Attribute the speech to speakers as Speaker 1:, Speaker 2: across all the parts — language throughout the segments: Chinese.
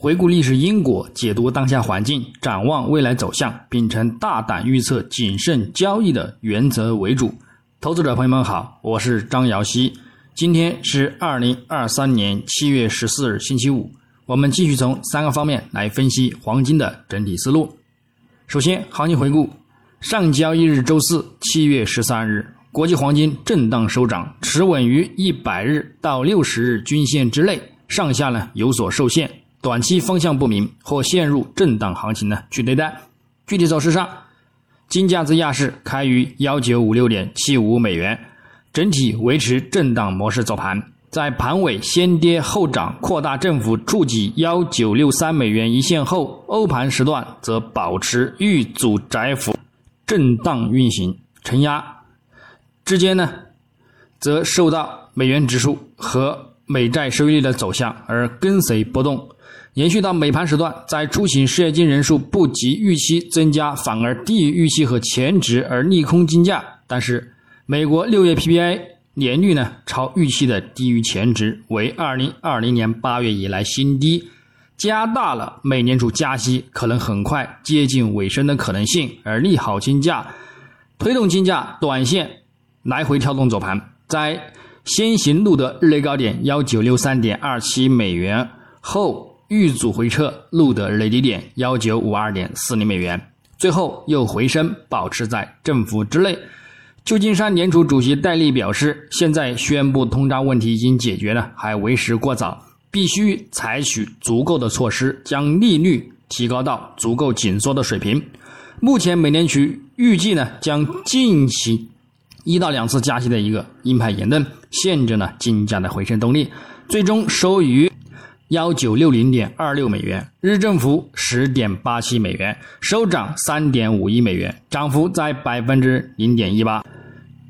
Speaker 1: 回顾历史因果，解读当下环境，展望未来走向，秉承大胆预测、谨慎交易的原则为主。投资者朋友们好，我是张瑶希。今天是二零二三年七月十四日，星期五。我们继续从三个方面来分析黄金的整体思路。首先，行情回顾：上交易日周四，七月十三日，国际黄金震荡收涨，持稳于一百日到六十日均线之内，上下呢有所受限。短期方向不明或陷入震荡行情呢，去对待。具体走势上，金价自亚市开于幺九五六点七五美元，整体维持震荡模式走盘，在盘尾先跌后涨，扩大振幅触及幺九六三美元一线后，欧盘时段则保持遇阻窄幅震荡运行，承压之间呢，则受到美元指数和美债收益率的走向而跟随波动。延续到美盘时段，在出行失业金人数不及预期增加，反而低于预期和前值而利空金价。但是，美国六月 PPI 年率呢超预期的低于前值，为二零二零年八月以来新低，加大了美联储加息可能很快接近尾声的可能性，而利好金价，推动金价短线来回跳动走盘，在先行录得日内高点幺九六三点二七美元后。遇阻回撤，录得日内低点幺九五二点四零美元，最后又回升，保持在振幅之内。旧金山联储主席戴利表示，现在宣布通胀问题已经解决了，还为时过早，必须采取足够的措施，将利率提高到足够紧缩的水平。目前，美联储预计呢将进行一到两次加息的一个鹰派言论，限制了金价的回升动力，最终收于。幺九六零点二六美元，日振幅十点八七美元，收涨三点五一美元，涨幅在百分之零点一八。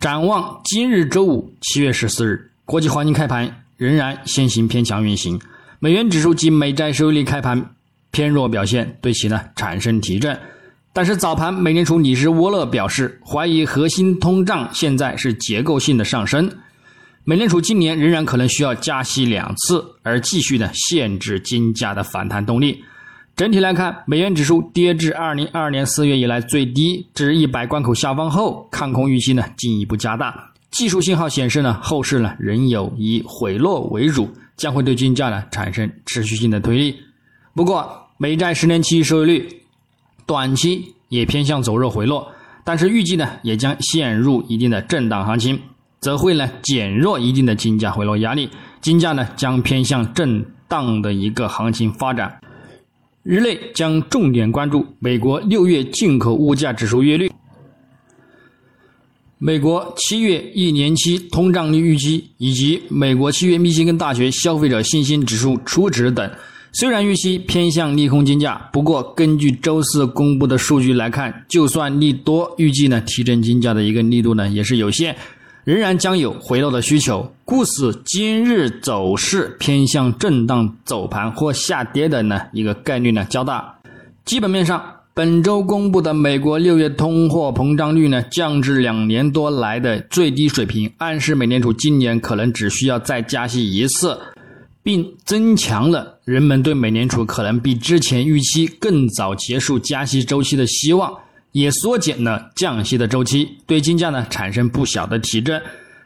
Speaker 1: 展望今日周五七月十四日，国际黄金开盘仍然先行偏强运行，美元指数及美债收益率开盘偏弱表现，对其呢产生提振。但是早盘美联储理事沃勒表示，怀疑核心通胀现在是结构性的上升。美联储今年仍然可能需要加息两次，而继续呢限制金价的反弹动力。整体来看，美元指数跌至二零二二年四月以来最低，至一百关口下方后，看空预期呢进一步加大。技术信号显示呢，后市呢仍有以回落为主，将会对金价呢产生持续性的推力。不过，美债十年期收益率短期也偏向走弱回落，但是预计呢也将陷入一定的震荡行情。则会呢减弱一定的金价回落压力，金价呢将偏向震荡的一个行情发展。日内将重点关注美国六月进口物价指数月率、美国七月一年期通胀率预期以及美国七月密歇根大学消费者信心指数初值等。虽然预期偏向利空金价，不过根据周四公布的数据来看，就算利多，预计呢提振金价的一个力度呢也是有限。仍然将有回落的需求，故此今日走势偏向震荡走盘或下跌的呢一个概率呢较大。基本面上，本周公布的美国六月通货膨胀率呢降至两年多来的最低水平，暗示美联储今年可能只需要再加息一次，并增强了人们对美联储可能比之前预期更早结束加息周期的希望。也缩减了降息的周期，对金价呢产生不小的提振。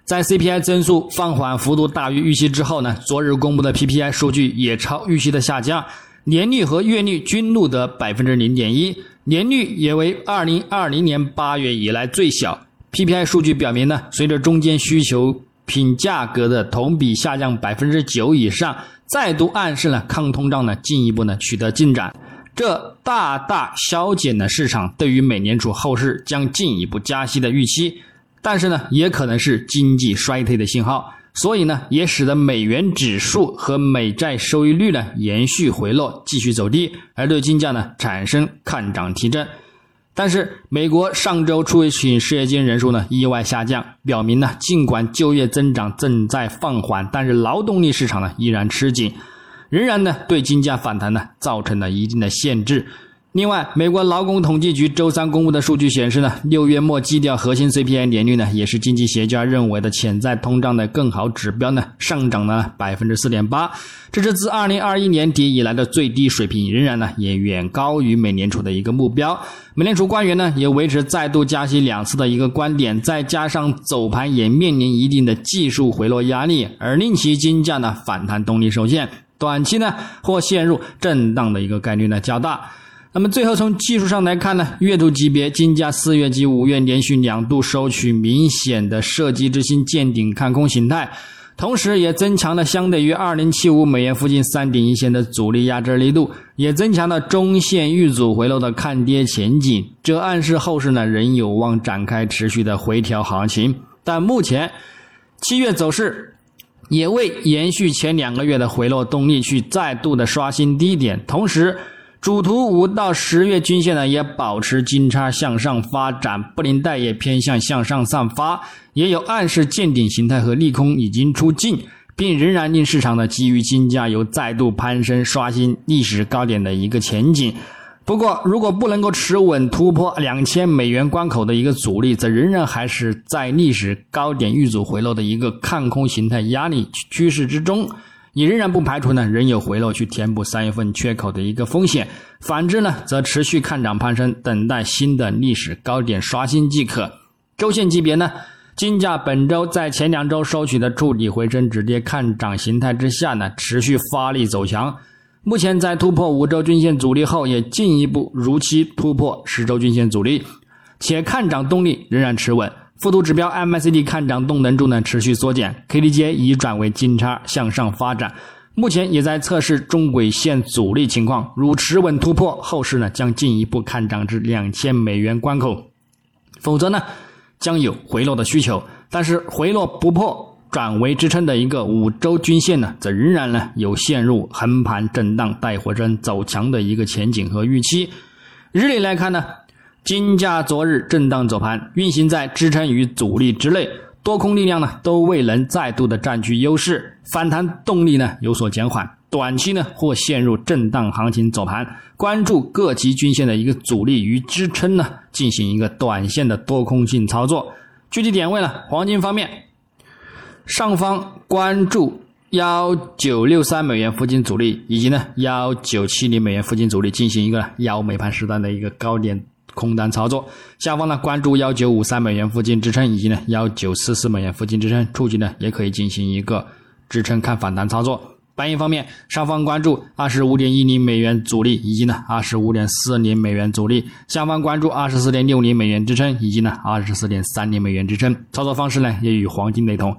Speaker 1: 在 CPI 增速放缓幅度大于预期之后呢，昨日公布的 PPI 数据也超预期的下降，年率和月率均录得百分之零点一，年率也为二零二零年八月以来最小。PPI 数据表明呢，随着中间需求品价格的同比下降百分之九以上，再度暗示了抗通胀呢进一步呢取得进展。这大大消减了市场对于美联储后市将进一步加息的预期，但是呢，也可能是经济衰退的信号，所以呢，也使得美元指数和美债收益率呢延续回落，继续走低，而对金价呢产生看涨提振。但是，美国上周出勤失业金人数呢意外下降，表明呢，尽管就业增长正在放缓，但是劳动力市场呢依然吃紧。仍然呢，对金价反弹呢造成了一定的限制。另外，美国劳工统计局周三公布的数据显示呢，六月末基调核心 CPI 年率呢，也是经济学家认为的潜在通胀的更好指标呢，上涨了百分之四点八，这是自二零二一年底以来的最低水平，仍然呢也远高于美联储的一个目标。美联储官员呢也维持再度加息两次的一个观点，再加上走盘也面临一定的技术回落压力，而令其金价呢反弹动力受限，短期呢或陷入震荡的一个概率呢较大。那么最后从技术上来看呢，月度级别金价四月及五月连续两度收取明显的射击之星见顶看空形态，同时也增强了相对于二零七五美元附近三点一线的阻力压制力度，也增强了中线遇阻回落的看跌前景，这暗示后市呢仍有望展开持续的回调行情。但目前七月走势也未延续前两个月的回落动力，去再度的刷新低点，同时。主图五到十月均线呢，也保持金叉向上发展，布林带也偏向向上散发，也有暗示见顶形态和利空已经出尽，并仍然令市场呢基于金价有再度攀升、刷新历史高点的一个前景。不过，如果不能够持稳突破两千美元关口的一个阻力，则仍然还是在历史高点遇阻回落的一个看空形态压力趋势之中。你仍然不排除呢，仍有回落去填补三月份缺口的一个风险。反之呢，则持续看涨攀升，等待新的历史高点刷新即可。周线级别呢，金价本周在前两周收取的触底回升止跌看涨形态之下呢，持续发力走强。目前在突破五周均线阻力后，也进一步如期突破十周均线阻力，且看涨动力仍然持稳。附图指标 MACD 看涨动能柱呢持续缩减，KDJ 已转为金叉向上发展，目前也在测试中轨线阻力情况，如持稳突破，后市呢将进一步看涨至两千美元关口，否则呢将有回落的需求，但是回落不破转为支撑的一个五周均线呢，则仍然呢有陷入横盘震荡带火针走强的一个前景和预期。日历来看呢。金价昨日震荡走盘，运行在支撑与阻力之内，多空力量呢都未能再度的占据优势，反弹动力呢有所减缓，短期呢或陷入震荡行情走盘。关注各级均线的一个阻力与支撑呢，进行一个短线的多空性操作。具体点位呢，黄金方面，上方关注幺九六三美元附近阻力，以及呢幺九七零美元附近阻力，进行一个幺美盘时段的一个高点。空单操作，下方呢关注幺九五三美元附近支撑，以及呢幺九四四美元附近支撑，触及呢也可以进行一个支撑看反弹操作。白银方面，上方关注二十五点一零美元阻力，以及呢二十五点四零美元阻力，下方关注二十四点六零美元支撑，以及呢二十四点三零美元支撑。操作方式呢也与黄金雷同。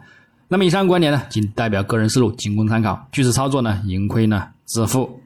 Speaker 1: 那么以上观点呢仅代表个人思路，仅供参考。据此操作呢盈亏呢自负。